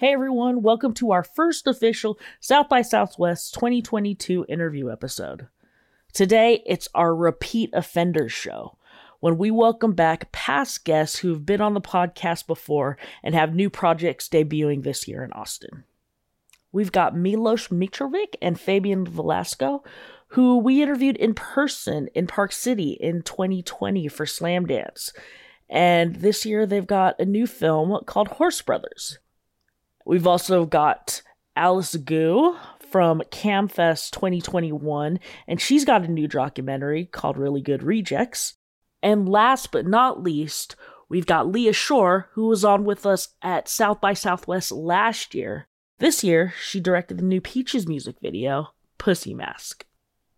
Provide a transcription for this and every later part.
Hey everyone, welcome to our first official South by Southwest 2022 interview episode. Today, it's our repeat offenders show, when we welcome back past guests who've been on the podcast before and have new projects debuting this year in Austin. We've got Milos Mitrovic and Fabian Velasco, who we interviewed in person in Park City in 2020 for Slamdance. And this year they've got a new film called Horse Brothers. We've also got Alice Gu from CAAMFest 2021, and she's got a new documentary called Really Good Rejects. And last but not least, we've got Leah Shore, who was on with us at South by Southwest last year. This year, she directed the new Peaches music video, Pussy Mask.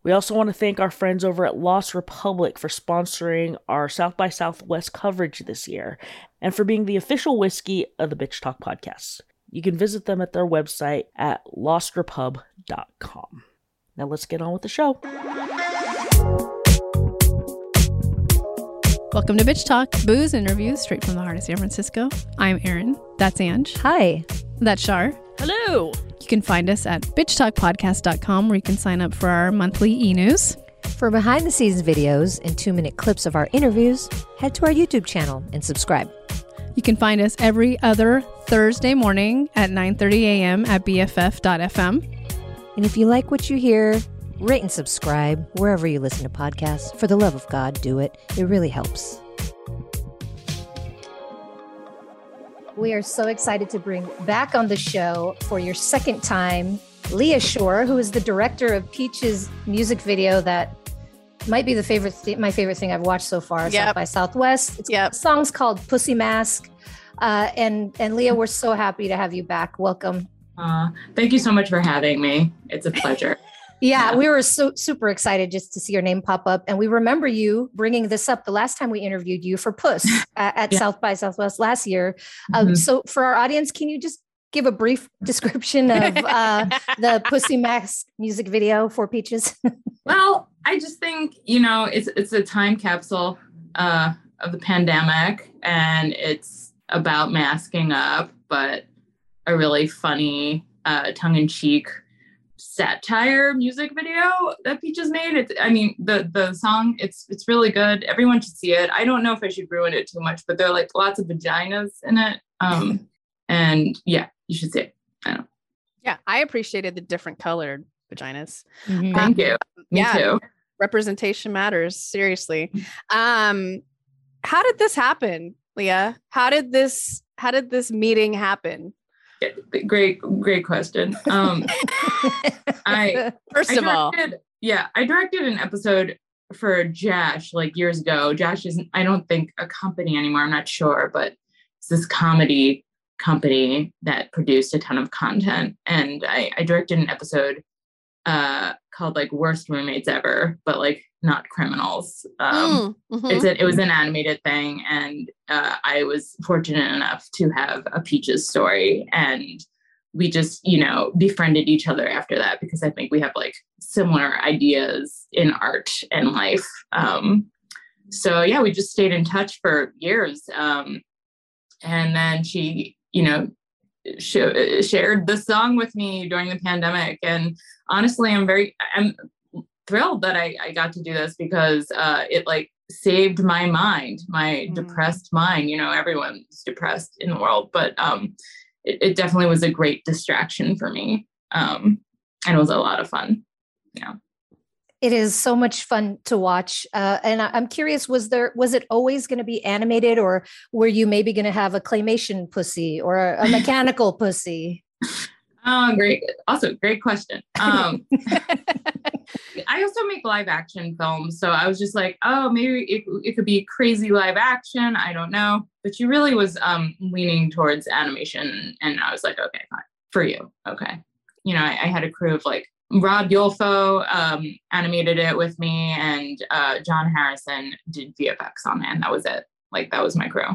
We also want to thank our friends over at Lost Republic for sponsoring our South by Southwest coverage this year and for being the official whiskey of the Bitch Talk podcast. You can visit them at their website at lostrepub.com. Now let's get on with the show. Welcome to Bitch Talk, booze interviews straight from the heart of San Francisco. I'm Erin. That's Ange. Hi. That's Shar. Hello. You can find us at bitchtalkpodcast.com where you can sign up for our monthly e news. For behind the scenes videos and two minute clips of our interviews, head to our YouTube channel and subscribe. You can find us every other Thursday morning at 9:30 a.m. at bff.fm. And if you like what you hear, rate and subscribe wherever you listen to podcasts. For the love of God, do it. It really helps. We are so excited to bring back on the show for your second time Leah Shore, who is the director of Peach's music video that might be the favorite th- my favorite thing I've watched so far. Yep. South by Southwest. It's Yep. song's called Pussy Mask. Uh, and and Leah, we're so happy to have you back. Welcome. Uh, thank you so much for having me. It's a pleasure. Yeah, Yeah. we were so super excited just to see your name pop up, and we remember you bringing this up the last time we interviewed you for Puss at, at Yeah. South by Southwest last year. Um, Mhm. So, for our audience, can you just give a brief description of uh, the Pussy Mask music video for Peaches? well, I just think you know it's it's a time capsule uh, of the pandemic, and it's about masking up, but a really funny, uh, tongue-in-cheek satire music video that Peaches made. It's, I mean, the the song it's it's really good. Everyone should see it. I don't know if I should ruin it too much, but there are like lots of vaginas in it. Um, and yeah, you should see it. Yeah, I appreciated the different colored vaginas. Thank you. Me yeah. too. Representation matters, seriously. Um how did this happen, Leah? How did this how did this meeting happen? Great, great question. Um, I First I of all, yeah, I directed an episode for Jash like years ago. Jash isn't, I don't think, a company anymore. I'm not sure, but it's this comedy company that produced a ton of content. And I, I directed an episode uh, called like Worst Roommates Ever, but like not criminals. Um, Mm, mhm. it's a, it was an animated thing and uh, i was fortunate enough to have a peaches story and we just you know befriended each other after that because i think we have like similar ideas in art and life um, so yeah we just stayed in touch for years um, and then she you know sh- shared the song with me during the pandemic and honestly i'm very i'm thrilled that I, I got to do this because uh, it like saved my mind, my Mm. depressed mind. You know, everyone's depressed in the world, but um, it, it definitely was a great distraction for me. Um, and it was a lot of fun. Yeah. It is so much fun to watch, uh, and I'm curious: was there was it always going to be animated, or were you maybe going to have a claymation pussy or a mechanical pussy? Oh, great. Also, great question. Um, I also make live action films. So I was just like, oh, maybe it, it could be crazy live action. I don't know. But she really was um, leaning towards animation. And I was like, okay, fine. For you. Okay. You know, I, I had a crew of like Rob Yolfo um, animated it with me, and uh, John Harrison did VFX on it. And that was it. Like, that was my crew.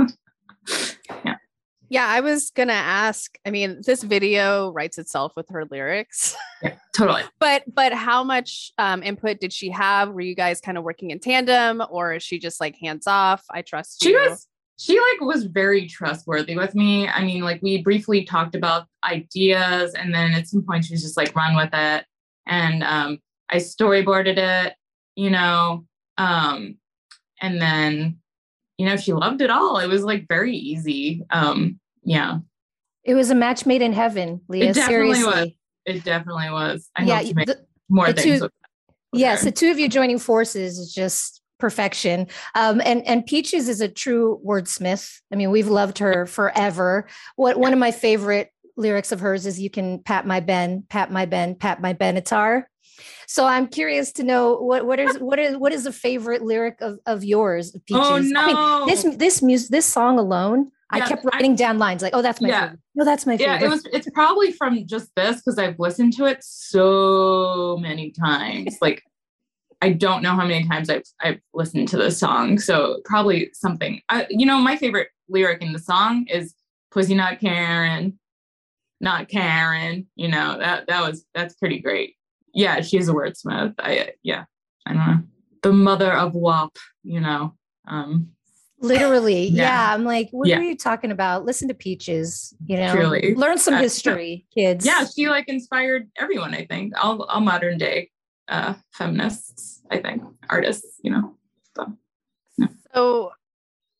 yeah, I was gonna ask. I mean, this video writes itself with her lyrics, yeah, totally. but but how much um, input did she have? Were you guys kind of working in tandem, or is she just like hands off? I trust she you. was she like was very trustworthy with me. I mean, like we briefly talked about ideas, and then at some point she was just like, run with it. And um, I storyboarded it, you know, um, and then you know she loved it all. It was like very easy. Um, yeah, It was a match made in heaven, Leah. it definitely was. Seriously. It definitely was. I Yeah, hope to make the- more the things. two- Yes, her. the two of you joining forces is just perfection. Um, and and Peaches is a true wordsmith. I mean, we've loved her forever. What one of my favorite lyrics of hers is "You can pat my Ben, pat my Ben, pat my Benatar." So I'm curious to know what what is what is what is a favorite lyric of, of yours, oh, Peaches? Oh I mean, no! this this music this song alone, I Yeah, kept I- writing down lines like, "Oh, that's my Yeah. favorite." No, that's my favorite. yeah, it was. It's probably from just this because I've listened to it so many times. like, I don't know how many times I've I've listened to this song. So probably something. I, you know, my favorite lyric in the song is "Pussy not Karen, not Karen." You know that that was that's pretty great. Yeah, she's a wordsmith. I yeah, I don't know. The mother of WAP. You know. Um, Literally, yeah. Yeah. I'm like, what Yeah. are you talking about? Listen to Peaches, you know, Truly. learn some Uh, history, kids. yeah she like inspired everyone i think all, all modern day uh feminists i think artists you know so So,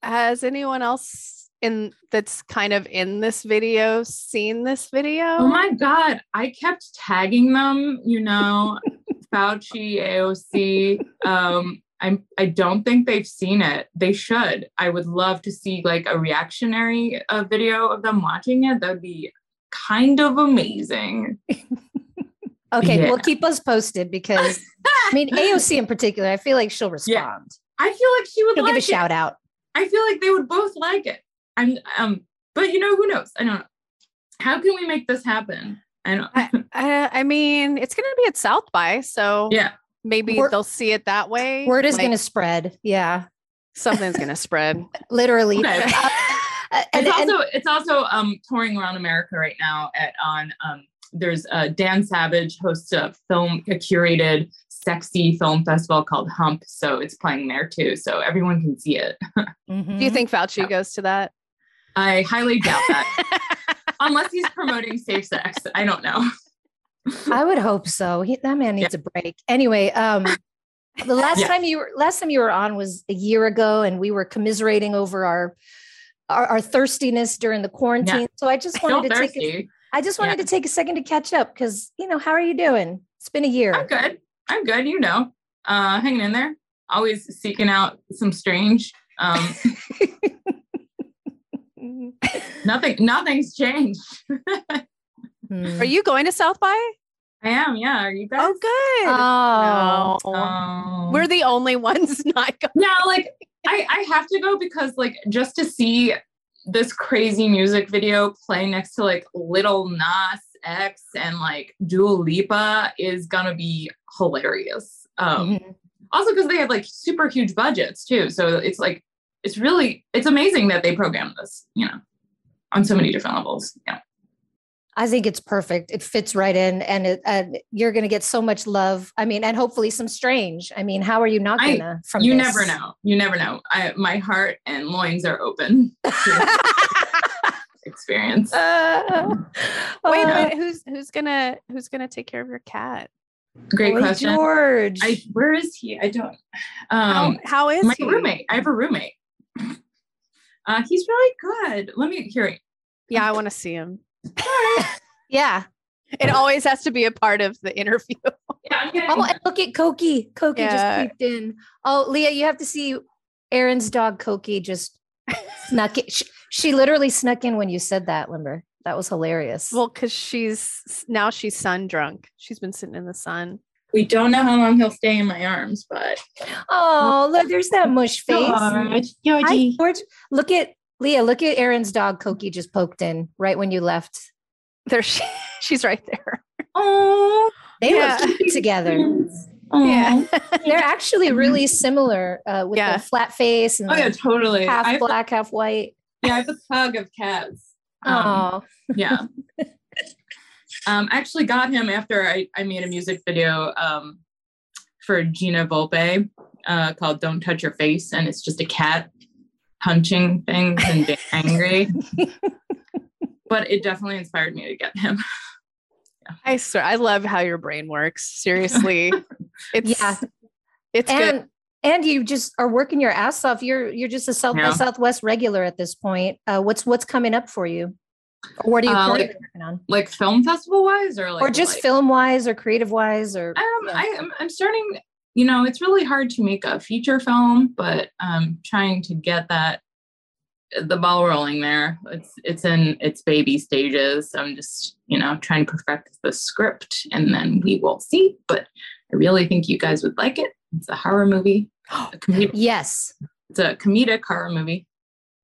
has anyone else in that's kind of in this video seen this video? oh my god i kept tagging them you know fauci aoc um I'm, I don't think they've seen it. They should. I would love to see like a reactionary uh, video of them watching it. That would be kind of amazing. Okay, Yeah. well, keep us posted because I mean, AOC in particular, I feel like she'll respond. I feel like she would like give a it. shout out. I feel like they would both like it. I'm um, but you know who knows? I don't know. How can we make this happen? I don't. I, I, I mean, it's going to be at South by, so yeah, maybe Word- they'll see it that way. Word is like, going to spread. Yeah, something's going to spread. literally. Okay. Uh, and, it's and- also it's also um touring around America right now. At on um, there's uh, Dan Savage hosts a film a curated sexy film festival called Hump, so it's playing there too. So everyone can see it. Mhm. Do you think Fauci goes to that? I highly doubt that, unless he's promoting safe sex. I don't know. I would hope so. He, that man needs a break. Anyway, um, the last Yeah. time you were last time you were on was a year ago, and we were commiserating over our our, our thirstiness during the quarantine. So I just wanted to take a, thirsty. I just wanted Yeah. to take a second to catch up because you know how are you doing? It's been a year. I'm good. I'm good. You know, uh, hanging in there. Always seeking out some strange. Um, nothing. Nothing's changed. Hmm. Are you going to South by? I am. Yeah. Are you guys? Oh, good. Oh, No. Um, We're the only ones not going. yeah. Like I, I have to go because like just to see this crazy music video playing next to like Lil Nas X and like Dua Lipa is gonna be hilarious. Um, Mhm. also because they have like super huge budgets too so it's like it's really it's amazing that they program this you know on so many different levels yeah I think it's perfect. It fits right in, and it, and you're going to get so much love. I mean, and hopefully some strange. I mean, how are you not gonna from you this? never know you never know I, my heart and loins are open experience Uh, Wait, uh, wait, who's who's gonna who's gonna take care of your cat? great Boy question George. i where is he i don't How, um how is my he? roommate i have a roommate uh he's really good let me hear it Yeah, I want to see him. yeah. It always has to be a part of the interview. yeah i'm Oh, and look at Koki. Koki Yeah. just peeked in. Oh, Leah, you have to see Erin's dog Koki just snuck it. She, she literally snuck in when you said that, Limber. That was hilarious. Well, because she's now she's sun drunk. She's been sitting in the sun. We don't know how long he'll stay in my arms but oh, look, there's that mush face. Hi, Georgie. George. Look at Leah. Look at Erin's dog Koki just poked in right when you left. There she she's right there. Oh, They Yeah. look cute together. Yeah. They're actually really similar uh, with Yeah. the flat face and Oh yeah, totally. half I have, black, half white. yeah, I have a pug of cats. Um, Oh, yeah. um, I actually got him after I, I made a music video um, for Gina Volpe uh, called "Don't Touch Your Face," and it's just a cat punching things and being angry. but it definitely inspired me to get him. I swear, I love how your brain works. Seriously, it's Yeah. it's and good. and you just are working your ass off. You're you're just a South by Yeah. Southwest regular at this point. Uh, what's what's coming up for you? What are you Uh, like- working on? Like film festival wise, or like or just like- film wise or creative wise or Um, yeah. I am. I'm starting. You know, it's really hard to make a feature film, but um, trying to get that the ball rolling there. It's it's in its baby stages. So I'm just you know trying to perfect the script, and then we will see. But I really think you guys would like it. It's a horror movie. A comedic, yes. it's a comedic horror movie.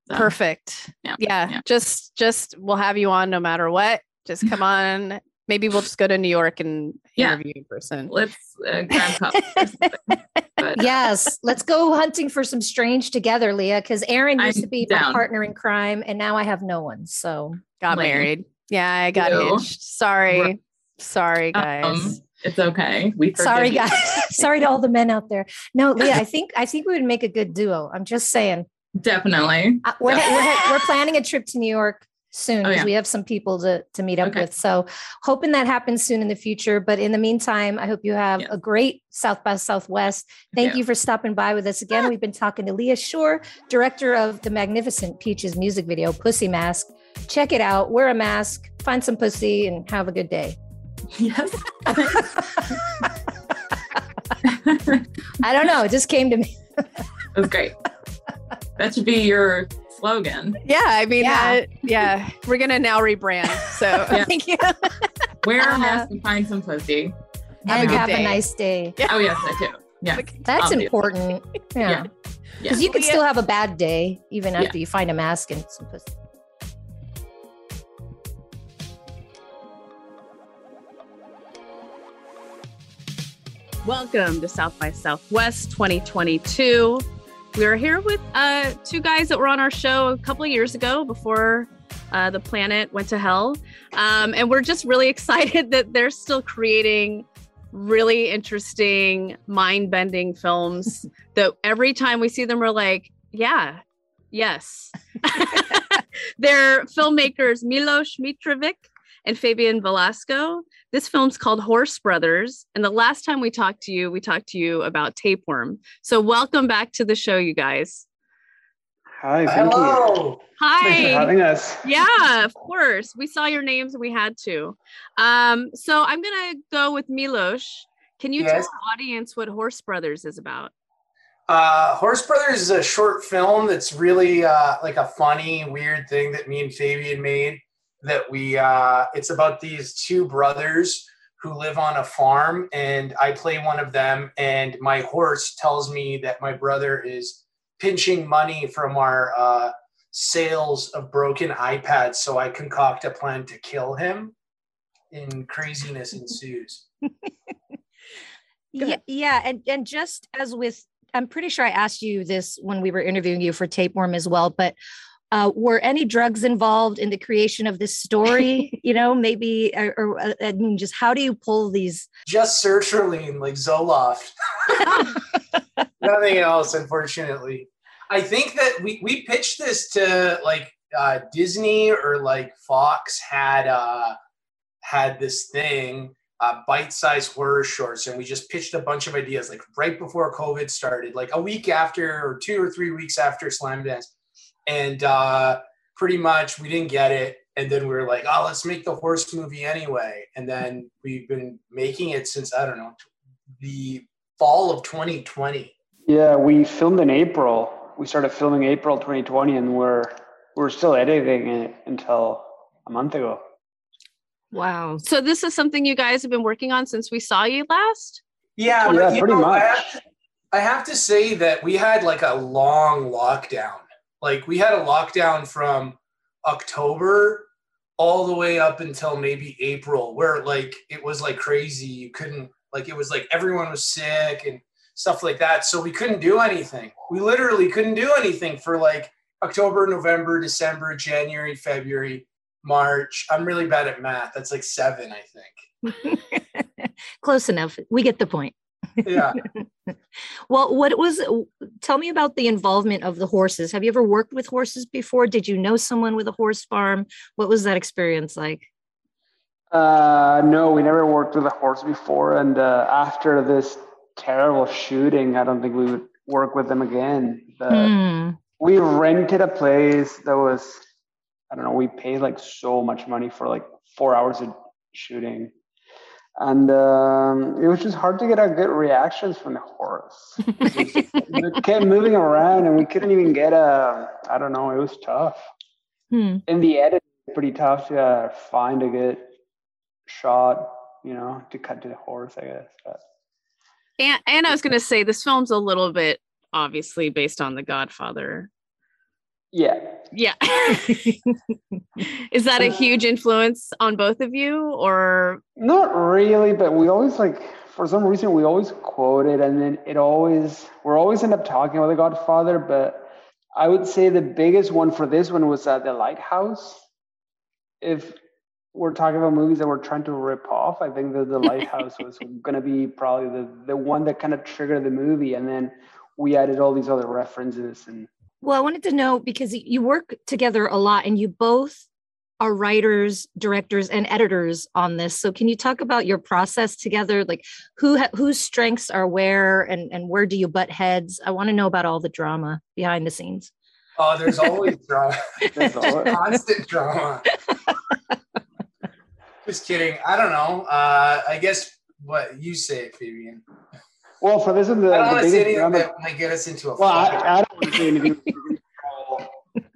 So, Perfect. yeah, Yeah, yeah. Just just we'll have you on no matter what. Just come on. Maybe we'll just go to New York and Yeah. interview you in person. Let's uh, grab cups or something. But, uh, Yes. Let's go hunting for some strange together, Leah, because Erin used I'm to be my partner in crime, and now I have no one. So Got Lame. married. Yeah, I got Ew. hitched. Sorry. Right. Sorry, guys. Um, it's okay. We sorry, guys. sorry to all the men out there. No, Leah, I think I think we would make a good duo. I'm just saying. Definitely. Uh, We're, we're, we're planning a trip to New York soon Oh, because yeah. we have some people to, to meet up Okay. with. So hoping that happens soon in the future. But in the meantime, I hope you have Yes. a great South by Southwest. Thank Yeah. you for stopping by with us again. We've been talking to Leah Shore, director of the magnificent Peaches music video, Pussy Mask. Check it out. Wear a mask, find some pussy, and have a good day. Yes. I don't know. It just came to me. it was great. That should be your slogan. Yeah, I mean, Yeah. yeah, yeah. We're gonna now rebrand. So Yeah. thank you. Wear Uh-huh. a mask and find some pussy. Have a and good have a nice day. Oh yes, I do. Yeah. That's Obviously. important. Yeah. Yeah. Because you can Leah- still have a bad day even Yeah. after you find a mask and some pussy. Welcome to South by Southwest 2022. We are here with uh, two guys that were on our show a couple of years ago before uh, the planet went to hell. Um, and we're just really excited that they're still creating really interesting, mind bending films that every time we see them, we're like, yeah, yes. they're filmmakers Milos Mitrovic and Fabian Velasco. This film's called Horse Brothers. And the last time we talked to you, we talked to you about tapeworm. So welcome back to the show, you guys. Hi, thank you. Hello. Thanks for Hi. having us. Yeah, of course. We saw your names and we had to. Um, so I'm gonna go with Milos. Can you tell the audience what Horse Brothers is about? Uh, Horse Brothers is a short film that's really uh, like a funny, weird thing that me and Fabian made. That we, uh, it's about these two brothers who live on a farm, and I play one of them. And my horse tells me that my brother is pinching money from our uh, sales of broken iPads, so I concoct a plan to kill him. And craziness ensues. Yeah, yeah, and and just as with, I'm pretty sure I asked you this when we were interviewing you for Tapeworm as well, but uh, were any drugs involved in the creation of this story? you know, maybe, or, or uh, I mean, just how do you pull these? Just sertraline, like Zoloft. Nothing else, unfortunately. I think that we, we pitched this to like uh, Disney or like Fox had uh, had this thing, uh, bite-sized horror shorts, and we just pitched a bunch of ideas like right before COVID started, like a week after or two or three weeks after Slamdance, and uh, pretty much we didn't get it. And then we were like, oh, let's make the horse movie anyway. And then we've been making it since I don't know the fall of 2020. Yeah, we filmed in April. We started filming April 2020, and we're we're still editing it until a month ago. Wow. So this is something you guys have been working on since we saw you last? Yeah, Yeah, pretty know, I much. have, I have to say that we had like a long lockdown. Like we had a lockdown from October all the way up until maybe April, where like it was like crazy. You couldn't like it was like everyone was sick and stuff like that. So we couldn't do anything. We literally couldn't do anything for like October, November, December, January, February, March. I'm really bad at math. That's like seven, I think. Close enough. We get the point. Yeah. well, what was? Tell me about the involvement of the horses. Have you ever worked with horses before? Did you know someone with a horse farm? What was that experience like? Uh, no, we never worked with a horse before, and uh, after this terrible shooting, I don't think we would work with them again. But Hmm. we rented a place that was, I don't know, we paid like so much money for like four hours of shooting. And um, it was just hard to get a good reactions from the horse. It it kept moving around, and we couldn't even get a. I don't know. It was tough. Hmm. In the edit, pretty tough to uh, find a good shot. You know, to cut to the horse. I guess. But And and I was gonna say this film's a little bit obviously based on The Godfather. Yeah, Yeah. Is that a huge influence on both of you or Not really, but we always like for some reason we always quote it and then it always we're always end up talking about the Godfather, but I would say the biggest one for this one was uh, the Lighthouse. If we're talking about movies that we're trying to rip off, I think that the Lighthouse was gonna be probably the the one that kind of triggered the movie, and then we added all these other references and Well, I wanted to know because you work together a lot and you both are writers, directors, and editors on this. So can you talk about your process together? Like who ha- whose strengths are where and, and where do you butt heads? I want to know about all the drama behind the scenes. Oh, there's always drama. That's all. Constant drama. Just kidding. I don't know. Uh, I guess what you say, Fabian. Well for this one the, I don't the say biggest that might get us into a Well, I. I don't want to say anything.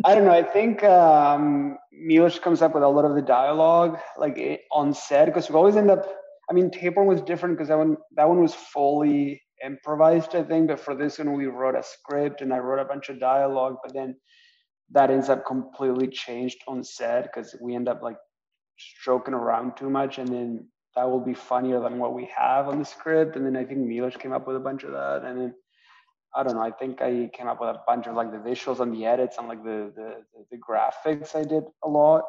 I don't know. I think um, Milos comes up with a lot of the dialogue, like it, on set, because we always end up. I mean, Tapeworm was different because that one that one was fully improvised, I think. But for this one, we wrote a script and I wrote a bunch of dialogue, but then that ends up completely changed on set because we end up like joking around too much, and then that will be funnier than what we have on the script. And then I think Milos came up with a bunch of that, and then I don't know. I think I came up with a bunch of like the visuals and the edits and like the the, the, the graphics. I did a lot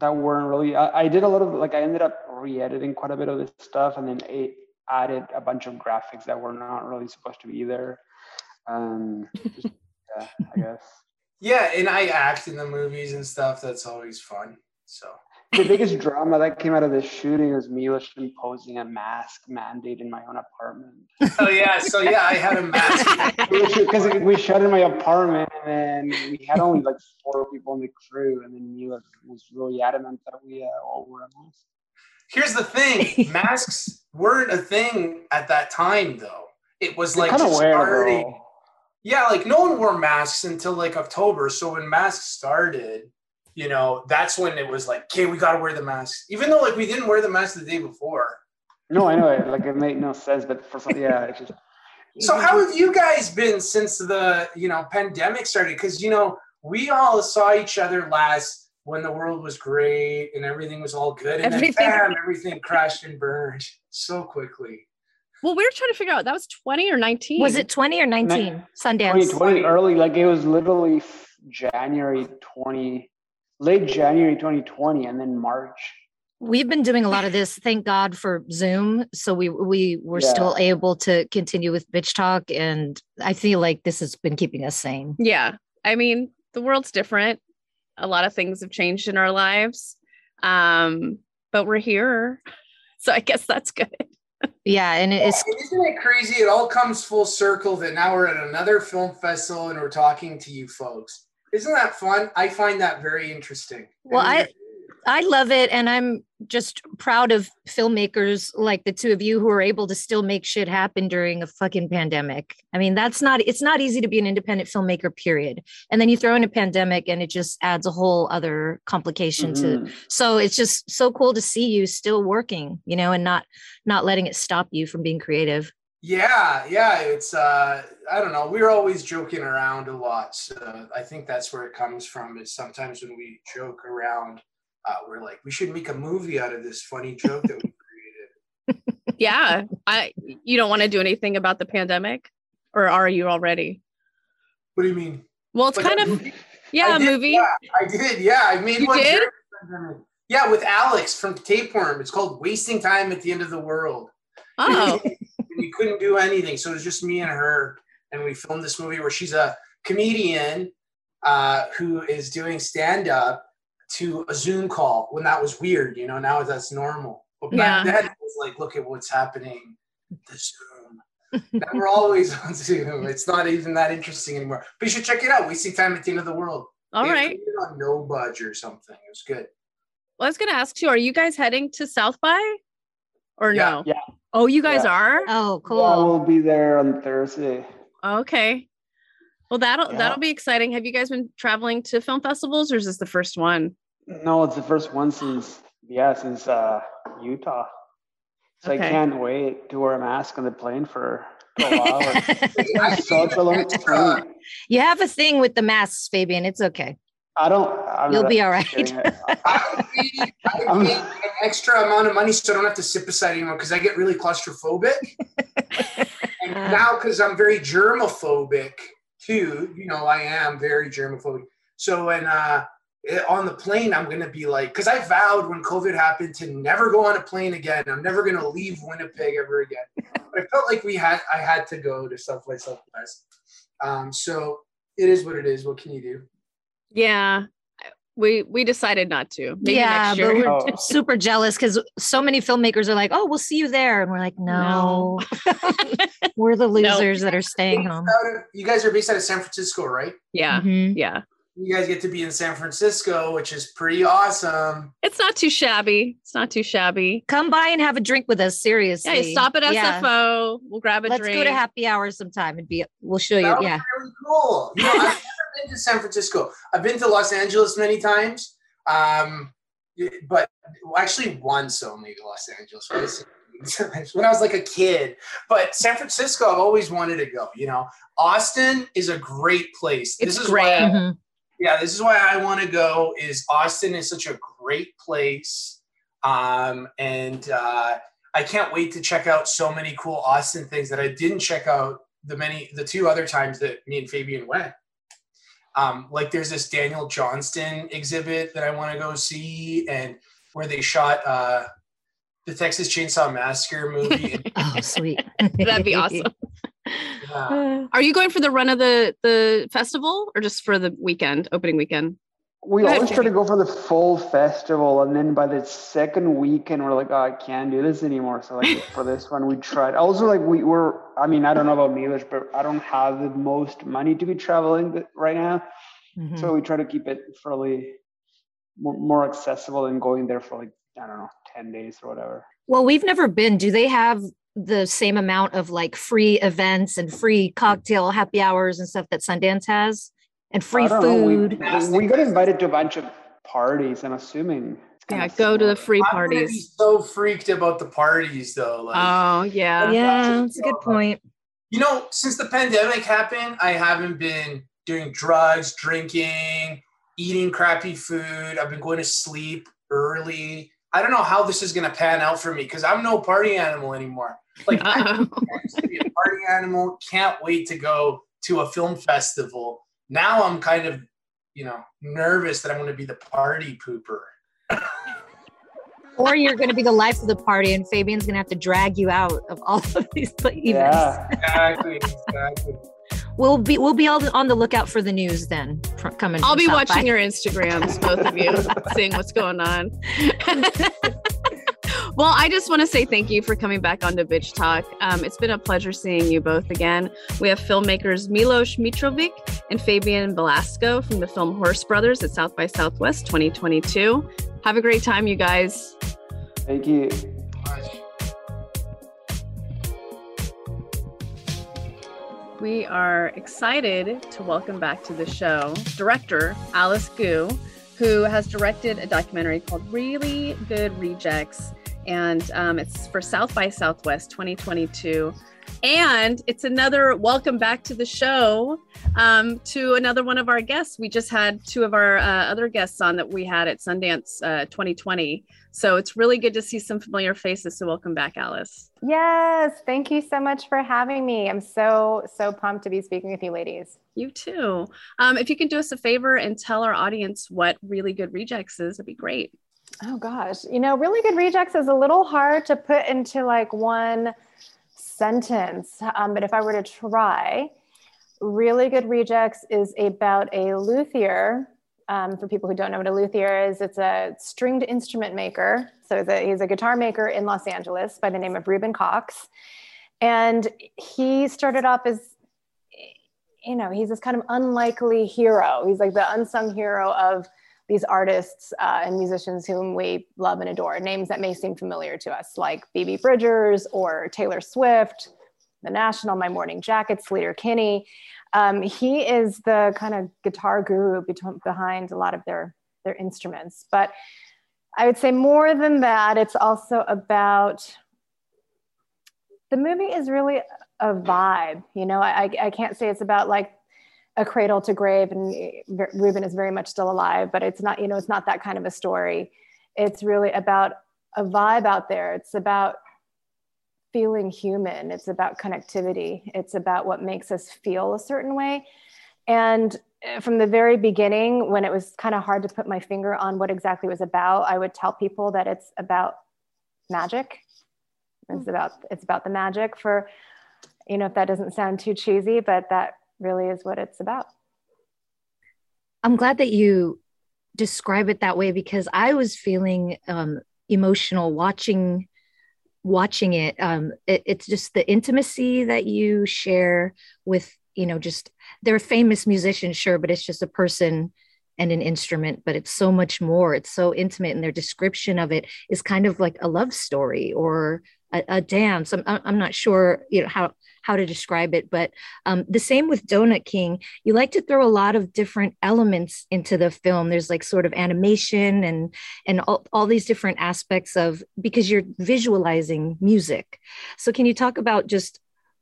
that weren't really. I, I did a lot of like I ended up re-editing quite a bit of this stuff, and then it added a bunch of graphics that were not really supposed to be there. Um, just, yeah, I guess. Yeah, and I act in the movies and stuff. That's always fun. So The biggest drama that came out of this shooting was Milos imposing a mask mandate in my own apartment. oh yeah, so yeah, I had a mask. because we shot in my apartment and then we had only like four people in the crew and then Mila was really adamant that we uh, all wore a mask. Here's the thing: masks weren't a thing at that time, though. It was like just starting. Yeah, like no one wore masks until like October. So when masks started, you know, that's when it was like, okay, we got to wear the masks, even though like we didn't wear the mask the day before. No, I know it. Like it made no sense, but for some, yeah, it's just. So how have you guys been since the you know pandemic started? Because you know we all saw each other last when the world was great and everything was all good, and Everything- then bam, everything crashed and burned so quickly. well, we were trying to figure out that was 20 or 19. Was it 20 or 19? Sundance. 2020 early, like it was literally January 20, late January 2020, and then March. We've been doing a lot of this. Thank God for Zoom. So we we were Yeah. still able to continue with bitch talk. And I feel like this has been keeping us sane. Yeah. I mean, the world's different. A lot of things have changed in our lives. Um, but we're here. So I guess that's good. Yeah. And it's And isn't it crazy? It all comes full circle that now we're at another film festival and we're talking to you folks. Isn't that fun? I find that very interesting. Well, And I- I love it. And I'm just proud of filmmakers like the two of you who are able to still make shit happen during a fucking pandemic. I mean, that's not, it's not easy to be an independent filmmaker, period. And then you throw in a pandemic and it just adds a whole other complication to Mhm. so it's just so cool to see you still working you know and not not letting it stop you from being creative Yeah, yeah, it's uh I don't know. We're always joking around a lot. So I think that's where it comes from is sometimes when we joke around, uh, we're like, we should make a movie out of this funny joke that we created. Yeah. I you don't want to do anything about the pandemic? Or are you already? What do you mean? Well, it's Like kind of movie? yeah, I a did, movie. Yeah, I did. Yeah, I made You one. did? during the pandemic. Yeah, with Alex from Tapeworm. It's called Wasting Time at the End of the World. Oh, we couldn't do anything. So it was just me and her, and we filmed this movie where she's a comedian uh, who is doing stand up to a Zoom call when that was weird. You know, now that's normal. But back Yeah. then, it was like, look at what's happening. The Zoom. now we're always on Zoom. It's not even that interesting anymore. But you should check it out. We see time at the end of the world. All They right. on NoBudge or something. It was good. Well, I was going to ask you, are you guys heading to South by or Yeah. no? Yeah. Oh, you guys Yeah. are? Oh, Yeah, cool. we'll be there on Thursday. Okay. Well, that'll Yeah. that'll be exciting. Have you guys been traveling to film festivals or is this the first one? No, it's the first one since yeah, since uh, Utah. So Okay. I can't wait to wear a mask on the plane for 12 hours. It's such a long Extra. you have a thing with the masks, Fabian. It's okay. I don't. I'm You'll be all right. I- I would pay, I would I'm- an extra amount of money so I don't have to sit beside anyone because I get really claustrophobic. and now, because I'm very germophobic too, you know, I am very germophobic. So and uh, on the plane, I'm gonna be like, because I vowed when COVID happened to never go on a plane again. I'm never gonna leave Winnipeg ever again. but I felt like we had, I had to go to South by Southwest. Um, so it is what it is. What can you do? Yeah. We we decided not to. Maybe yeah, next but we're Oh. super jealous because so many filmmakers are like, "Oh, we'll see you there," and we're like, "No, we're the losers that are staying home." You guys are based out of San Francisco, right? yeah. Mhm. Yeah. you guys get to be in San Francisco, which is pretty awesome. It's not too shabby. It's not too shabby. Come by and have a drink with us. Seriously, Yeah, stop at SFO. Yeah. We'll grab a Let's drink. go to happy hour sometime and be. We'll show you. That was Yeah, really cool. You know, I've never been to San Francisco. I've been to Los Angeles many times, um, but actually once only to Los Angeles. when I was like a kid. But San Francisco, I've always wanted to go. You know, Austin is a great place. It's this is great. Why I- Mhm. yeah, this is why I want to go. Is Austin is such a great place, um, and uh, I can't wait to check out so many cool Austin things that I didn't check out the many the two other times that me and Fabian went. Um, like there's this Daniel Johnston exhibit that I want to go see, and where they shot uh, the Texas Chainsaw Massacre movie. Oh, sweet. That'd be awesome. uh, Are you going for the run of the the festival or just for the weekend, opening weekend? We always try to go for the full festival, and then by the second weekend, we're like, "Oh, I can't do this anymore." So, like for this one, we tried. Also, like we were. I mean, I don't know about Milos, but I don't have the most money to be traveling right now. Mhm. So we try to keep it fairly more, more accessible and going there for like I don't know, ten days or whatever. Well, we've never been. Do they have the same amount of like free events and free cocktail happy hours and stuff that Sundance has, and free I know, we- food? We, we got invited to a bunch of parties. I'm assuming. Yeah, kinda go to the similar. free I'm be parties. so freaked about the parties though. Like, Oh yeah. yeah, that's a good point. You know, since the pandemic happened, I haven't been doing drugs, drinking, eating crappy food. I've been going to sleep early. I don't know how this is going to pan out for me because I'm no party animal anymore. Like, I Uh-oh. used to be a party animal. Can't wait to go to a film festival. Now I'm kind of, you know, nervous that I'm going to be the party pooper. Or you're going to be the life of the party, and Fabian's going to have to drag you out of all of these events. Yeah. Exactly. Exactly. We'll be we'll be all on the lookout for the news then fr- coming. I'll be South watching by. your Instagrams, both of you, seeing what's going on. well, I just want to say thank you for coming back onto Bitch Talk. Um, it's been a pleasure seeing you both again. We have filmmakers Milos Mitrovic and Fabian Velasco from the film Horse Brothers at South by Southwest 2022. Have a great time, you guys. Thank you. We are excited to welcome back to the show director Alice Gu, who has directed a documentary called Really Good Rejects. And um, it's for South by Southwest 2022. And it's another welcome back to the show um, to another one of our guests. We just had two of our uh, other guests on that we had at Sundance uh, 2020. So it's really good to see some familiar faces. So welcome back, Alice. Yes, thank you so much for having me. I'm so, so pumped to be speaking with you ladies. You too. Um, if you can do us a favor and tell our audience what Really Good Rejects is, that'd be great. Oh gosh, you know, really good rejects is a little hard to put into like one sentence, um, but if I were to try, Really Good Rejects is about a luthier. Um, for people who don't know what a luthier is, it's a stringed instrument maker. So he's a guitar maker in Los Angeles by the name of Reuben Cox. And he started off as, you know, he's this kind of unlikely hero. He's like the unsung hero of these artists uh, and musicians whom we love and adore, names that may seem familiar to us, like Phoebe Bridgers or Taylor Swift, The National, My Morning Jackets, Sleater-Kinney. Um, he is the kind of guitar guru behind a lot of their, their instruments. But I would say more than that, it's also about the movie is really a vibe. You know, I, I can't say it's about like a cradle to grave and Reuben is very much still alive, but it's not, you know, it's not that kind of a story. It's really about a vibe out there. It's about feeling human. It's about connectivity. It's about what makes us feel a certain way. And uh, from the very beginning, when it was kind of hard to put my finger on what exactly it was about, I would tell people that it's about magic. It's about it's about the magic for, you know, if that doesn't sound too cheesy, but that really is what it's about. I'm glad that you describe it that way because I was feeling um, emotional watching watching it. Um, it. It's just the intimacy that you share with you know just they're a famous musician, sure, but it's just a person and an instrument but it's so much more it's so intimate and their description of it is kind of like a love story or a, a dance I'm, I'm not sure you know how how to describe it. But um, the same with Donut King, you like to throw a lot of different elements into the film. There's like sort of animation and and all, all these different aspects of because you're visualizing music. So can you talk about just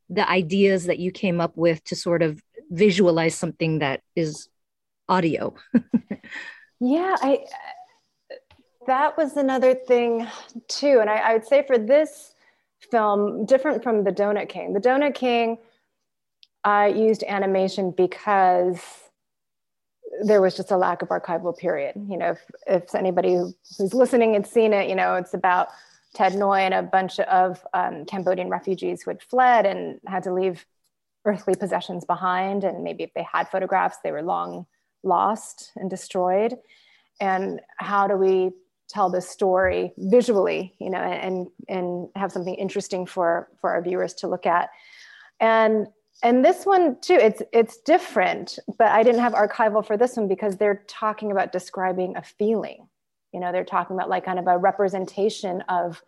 the ideas that you came up with to sort of visualize something that is audio? yeah, I that was another thing too. And I, I would say for this film different from the Donut King. The Donut King, I used animation because there was just a lack of archival period. You know, if, if anybody who, who's listening had seen it, you know, it's about Ted Ngoy and a bunch of um, Cambodian refugees who had fled and had to leave earthly possessions behind. And maybe if they had photographs, they were long lost and destroyed. And how do we tell this story visually, you know, and and have something interesting for for our viewers to look at. And and this one too, it's it's different, but I didn't have archival for this one because they're talking about describing a feeling. You know, they're talking about like kind of a representation of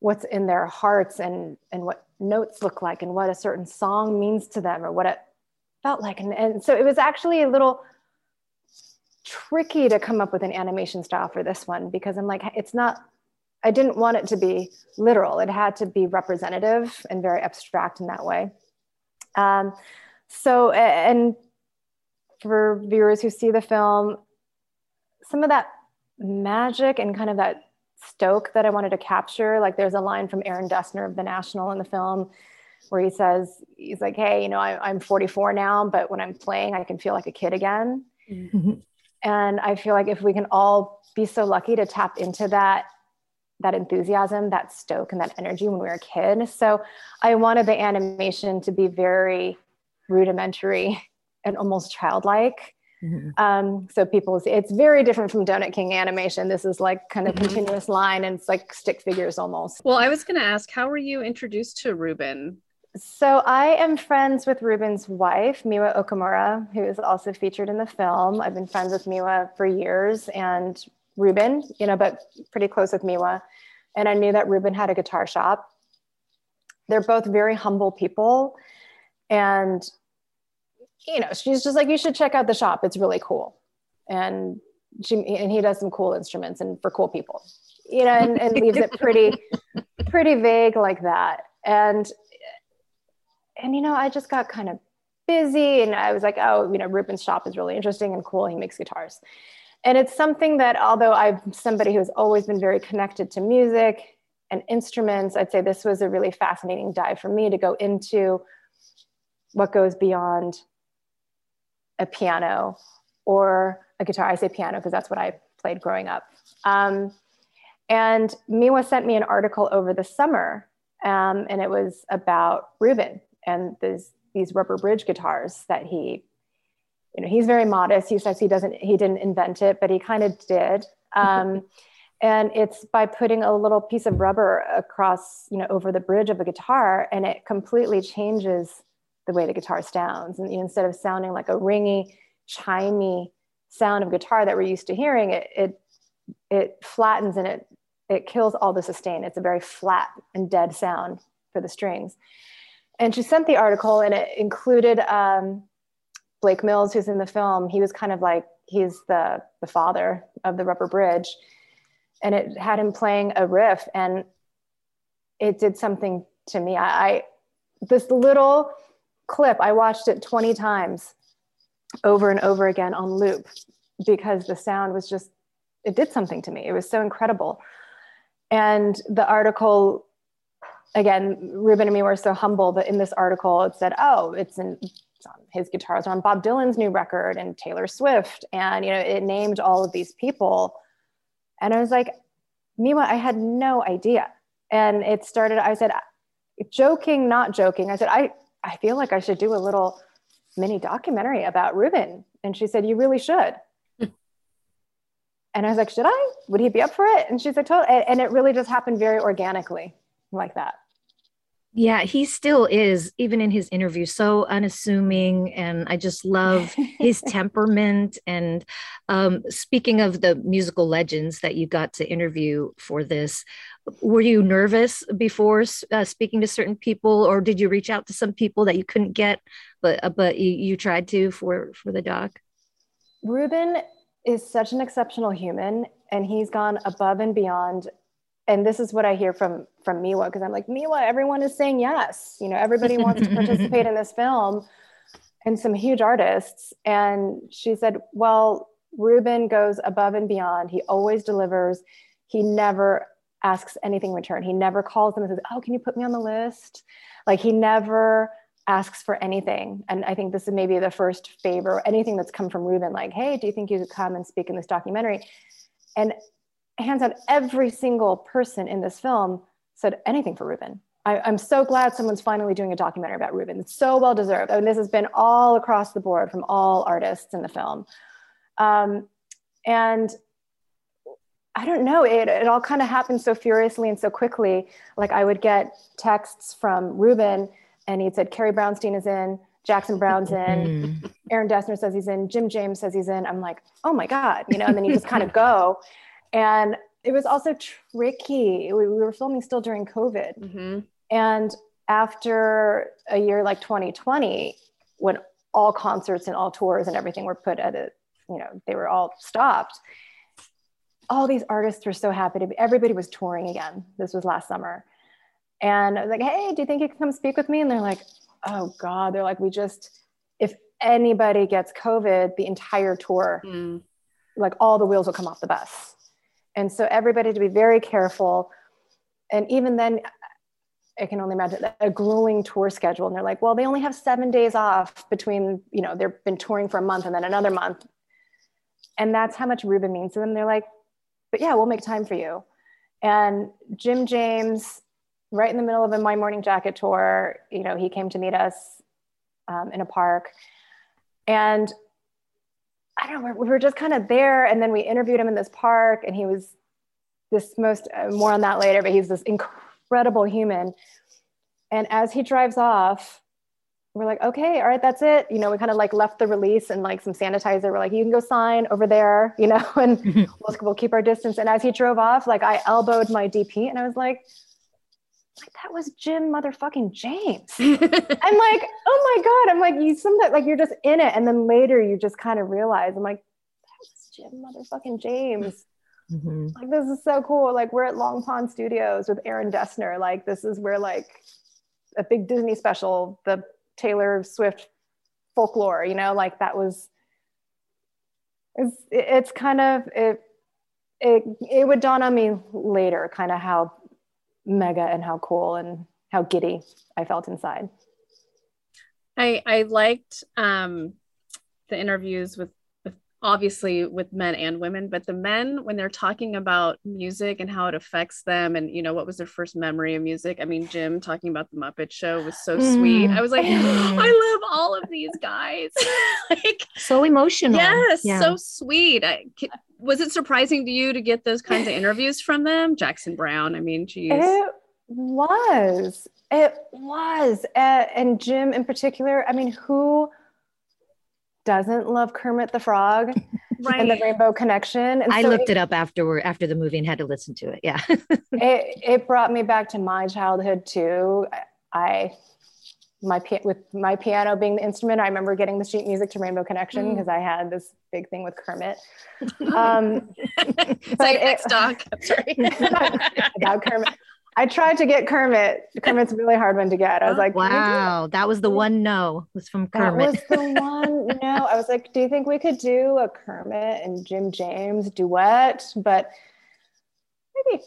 what's in their hearts and and what notes look like and what a certain song means to them or what it felt like. And, and so it was actually a little tricky to come up with an animation style for this one because I'm like, it's not, I didn't want it to be literal. It had to be representative and very abstract in that way. Um, so, and for viewers who see the film, some of that magic and kind of that stoke that I wanted to capture, like there's a line from Aaron Dessner of The National in the film where he says, he's like, hey, you know, I, am 44 now, but when I'm playing, I can feel like a kid again. Mm-hmm. And I feel like if we can all be so lucky to tap into that that enthusiasm, that stoke, and that energy when we were a kid. So I wanted the animation to be very rudimentary and almost childlike. Mm-hmm. Um, so people, it's very different from Donut King animation. This is like kind of mm-hmm. continuous line and it's like stick figures almost. Well, I was going to ask, how were you introduced to Reuben? So I am friends with Reuben's wife, Miwa Okamura, who is also featured in the film. I've been friends with Miwa for years and Reuben, you know, but pretty close with Miwa. And I knew that Reuben had a guitar shop. They're both very humble people. And, you know, she's just like, you should check out the shop. It's really cool. And she, and he does some cool instruments and for cool people, you know, and, and leaves it pretty, pretty vague like that. And and you know, I just got kind of busy and I was like, oh, you know, Reuben's shop is really interesting and cool. He makes guitars. And it's something that, although I'm somebody who's always been very connected to music and instruments, I'd say this was a really fascinating dive for me to go into what goes beyond a piano or a guitar. I say piano because that's what I played growing up. Um, and Miwa sent me an article over the summer Um, and it was about Reuben and this, these rubber bridge guitars that he, you know, he's very modest. He says he doesn't, he didn't invent it, but he kind of did. Um, and it's by putting a little piece of rubber across, you know, over the bridge of a guitar, and it completely changes the way the guitar sounds. And instead of sounding like a ringy, chimey sound of guitar that we're used to hearing, it it it flattens and it it kills all the sustain. It's a very flat and dead sound for the strings. And she sent the article, and it included um, Blake Mills, who's in the film. He was kind of like he's the the father of the Rubber Bridge, and it had him playing a riff, and it did something to me. I, I this little clip I watched it twenty times, over and over again on loop, because the sound was just it did something to me. It was so incredible. And the article, again, Reuben and me were so humble that in this article it said, oh, it's in it's on his guitars on Bob Dylan's new record and Taylor Swift. And, you know, it named all of these people. And I was like, Miwa, I had no idea. And it started, I said, joking, not joking. I said, I, I feel like I should do a little mini documentary about Reuben. And she said, You really should. And I was like, should I? Would he be up for it? And she's like, totally. And it really just happened very organically like that. Yeah, he still is, even in his interview, so unassuming. And I just love his temperament. And um, speaking of the musical legends that you got to interview for this, were you nervous before uh, speaking to certain people, or did you reach out to some people that you couldn't get, but uh, but you, you tried to for for the doc? Reuben is such an exceptional human and he's gone above and beyond and this is what i hear from from miwa because i'm like miwa everyone is saying yes. You know everybody wants to participate in this film and some huge artists. And she said well reuben goes above and beyond. He always delivers. He never asks anything in return. He never calls them and says oh can you put me on the list like he never asks for anything. And I think this is maybe the first favor, anything that's come from Reuben, like, hey, do you think you could come and speak in this documentary? And hands on, every single person in this film said anything for Reuben. I, am so glad someone's finally doing a documentary about Reuben. It's so well deserved. I mean, this has been all across the board from all artists in the film. Um, and I don't know, it, it all kind of happened so furiously and so quickly. Like I would get texts from Reuben and he'd said Carrie Brownstein is in, Jackson Browne's in, mm-hmm. Aaron Dessner says he's in, Jim James says he's in. I'm like, oh my God, you know, and then you just kind of go. And it was also tricky. We, we were filming still during COVID. Mm-hmm. And after a year like 2020, when all concerts and all tours and everything were put at a, you know, they were all stopped. All these artists were so happy to be, everybody was touring again. This was last summer. And I was like, hey, do you think you can come speak with me? And they're like, oh God. They're like, we just, if anybody gets COVID, the entire tour, mm. like all the wheels will come off the bus. And so everybody to be very careful. And even then, I can only imagine a grueling tour schedule. And they're like, well, they only have seven days off between, you know, they've been touring for a month and then another month. And that's how much Reuben means to them. They're like, but yeah, we'll make time for you. And Jim James right in the middle of a My Morning Jacket tour, you know, he came to meet us um, in a park. And I don't know, we were just kind of there. And then we interviewed him in this park, and he was this most, uh, more on that later, but he's this incredible human. And as he drives off, we're like, okay, all right, that's it. You know, we kind of like left the release and like some sanitizer. We're like, you can go sign over there, you know, and we'll, we'll keep our distance. And as he drove off, like I elbowed my DP and I was like, like that was Jim motherfucking James. I'm like, oh my God. I'm like, you sometimes like you're just in it. And then later you just kind of realize, I'm like, that was Jim motherfucking James. Mm-hmm. Like this is so cool. Like we're at Long Pond Studios with Aaron Dessner. Like this is where like a big Disney special, the Taylor Swift folklore, you know, like that was it's it's kind of it it it would dawn on me later kind of how mega and how cool and how giddy I felt inside. I I liked um, the interviews with, obviously with men and women but the men when they're talking about music and how it affects them and you know what was their first memory of music? I mean jim talking about the muppet show was so mm. sweet i was like i love all of these guys. Like so emotional. Yes yeah. so sweet. I, was it surprising to you to get those kinds of interviews from them? Jackson Browne, i mean geez. It was. It was. Uh, and jim in particular i mean who doesn't love Kermit the Frog right. and the Rainbow Connection. And I so looked it, it, up afterward after the movie and had to listen to it. Yeah. it it brought me back to my childhood too. I my with my piano being the instrument, I remember getting the sheet music to Rainbow Connection because mm. I had this big thing with Kermit. Um, it's like it, doc. Sorry. about Kermit. I tried to get Kermit. Kermit's a really hard one to get. I was like, wow, that was the one no was from Kermit. That was the one no. I was like, do you think we could do a Kermit and Jim James duet? But maybe,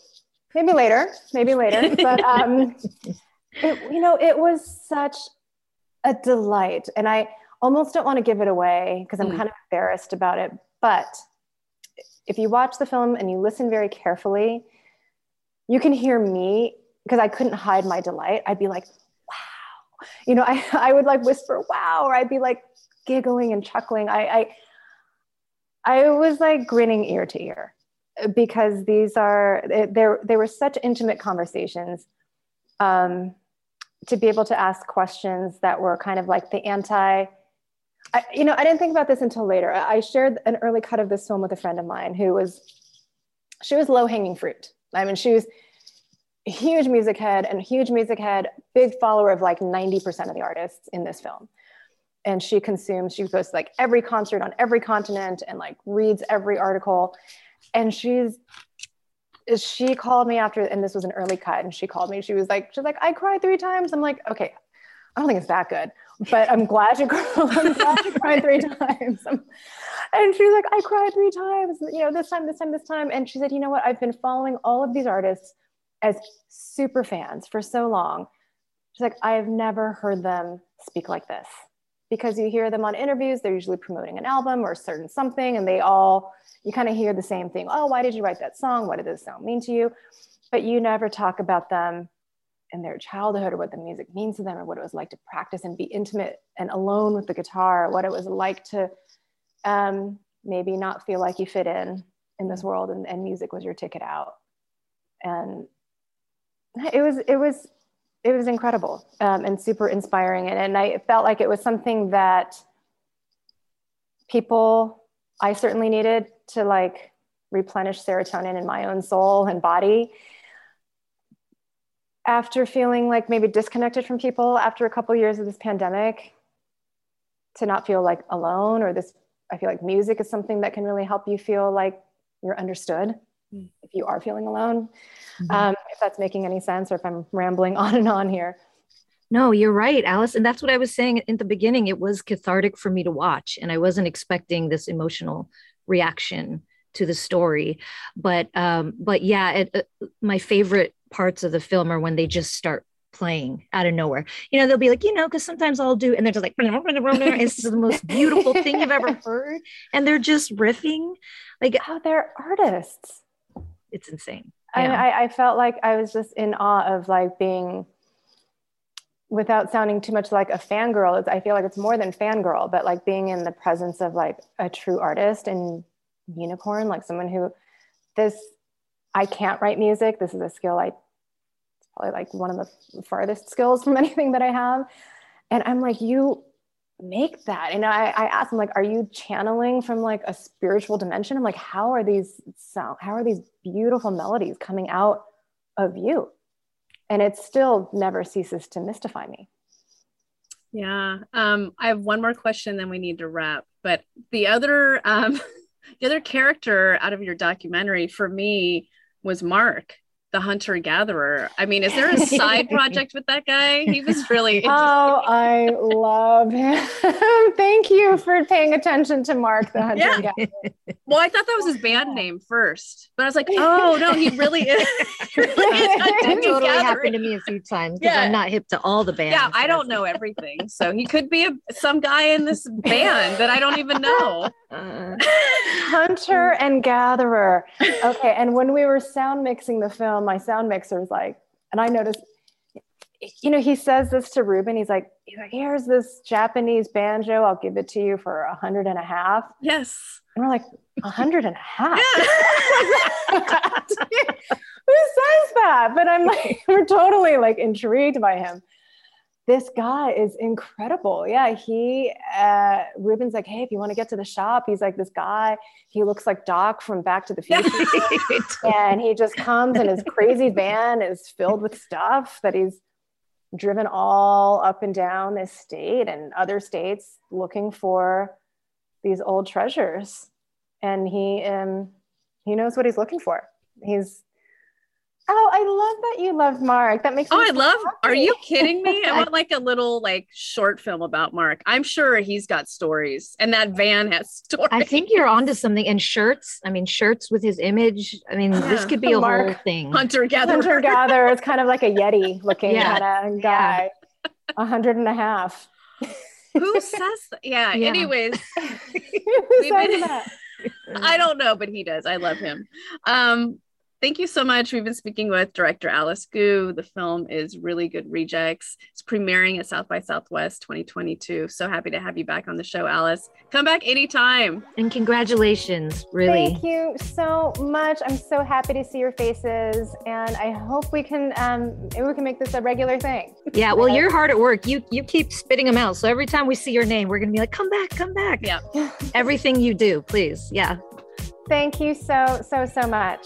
maybe later, maybe later. But um, it, you know, it was such a delight, and I almost don't want to give it away because I'm mm. kind of embarrassed about it. But if you watch the film and you listen very carefully you can hear me because I couldn't hide my delight. I'd be like, wow. You know, I, I would like whisper, wow, or I'd be like giggling and chuckling. I, I, I was like grinning ear to ear because these are, there, there were such intimate conversations. Um, to be able to ask questions that were kind of like the anti, I, you know, I didn't think about this until later. I shared an early cut of this film with a friend of mine who was, she was low hanging fruit I mean, she was huge music head and huge music head, big follower of like 90% of the artists in this film. And she consumes, she goes to like every concert on every continent and like reads every article. And she's, she called me after, and this was an early cut, and she called me. She was like, she's like, I cried three times. I'm like, okay, I don't think it's that good, but I'm glad you, I'm glad you cried three times. And she's like, I cried three times, you know, this time, this time, this time. And she said, you know what? I've been following all of these artists as super fans for so long. She's like, I have never heard them speak like this because you hear them on interviews. They're usually promoting an album or a certain something, and they all, you kind of hear the same thing. Oh, why did you write that song? What did this song mean to you? But you never talk about them in their childhood or what the music means to them or what it was like to practice and be intimate and alone with the guitar, what it was like to um, maybe not feel like you fit in in this world and, and music was your ticket out. And it was it was it was incredible um, and super inspiring. And, and i felt like it was something that people i certainly needed to like replenish serotonin in my own soul and body. After feeling like maybe disconnected from people after a couple years of this pandemic to not feel like alone or this I feel like music is something that can really help you feel like you're understood mm. if you are feeling alone. Mm-hmm. Um, if that's making any sense or if I'm rambling on and on here. No, you're right, Alice. And that's what I was saying in the beginning. It was cathartic for me to watch, and I wasn't expecting this emotional reaction to the story. But um, but yeah, it, uh, my favorite parts of the film are when they just start playing out of nowhere. You know, they'll be like, you know, because sometimes I'll do, and they're just like, it's the most beautiful thing you've ever heard. And they're just riffing. Like, oh, they're artists. It's insane. Yeah. I, I felt like I was just in awe of like being, without sounding too much like a fangirl, I feel like it's more than fangirl, but like being in the presence of like a true artist and unicorn, like someone who this, I can't write music. This is a skill I probably like one of the farthest skills from anything that I have. And I'm like, you make that. And I, I asked him, like, are you channeling from like a spiritual dimension? I'm like, how are these sound, how are these beautiful melodies coming out of you? And it still never ceases to mystify me. Yeah. Um, I have one more question, then we need to wrap. But the other um, the other character out of your documentary for me was Mark the hunter gatherer. I mean, is there a side project with that guy? He was really. Oh, I love him. Thank you for paying attention to Mark the Hunter Yeah. Gatherer. Well, I thought that was his band name first, but I was like, oh no, he really is. he really is That totally happened to me a few times because Yeah. I'm not hip to all the bands. Yeah, I don't know everything, so he could be a, some guy in this band that I don't even know. Uh, Hunter and Gatherer. Okay, and when we were sound mixing the film, my sound mixer was like, and I noticed, you know, he says this to Reuben. He's like, he's like, here's this Japanese banjo. I'll give it to you for a hundred and a half. Yes. And we're like, a hundred and a half. Who says that? But I'm like, we're totally like intrigued by him. This guy is incredible. Yeah, he uh Reuben's like, hey, if you want to get to the shop, he's like this guy. He looks like Doc from Back to the Future. and he just comes and his crazy van is filled with stuff that he's driven all up and down this state and other states looking for these old treasures and he um he knows what he's looking for he's oh i love that you love mark that makes Oh, me I so love. Are you kidding me? I want like a little like short film about Mark. I'm sure he's got stories, and that van has stories. I think you're onto something. And shirts, I mean, shirts with his image. I mean, this could be a Mark whole thing. hunter gatherer. hunter gatherer is kind of like a yeti looking Yeah. kind of guy Yeah. a hundred and a half Who says that? Yeah. Yeah. Anyways, Who We've says been- that? I don't know, but he does. I love him. Um, thank you so much. We've been speaking with director Alice Gu. The film is Really Good Rejects. It's premiering at South by Southwest 2022. So happy to have you back on the show, Alice. Come back anytime. And congratulations, really. Thank you so much. I'm so happy to see your faces, and I hope we can um, maybe we can make this a regular thing. Yeah, well, you're hard at work. You you keep spitting them out. So every time we see your name, we're gonna be like, come back, come back. Yeah. Everything you do, please. Yeah. Thank you so so so much.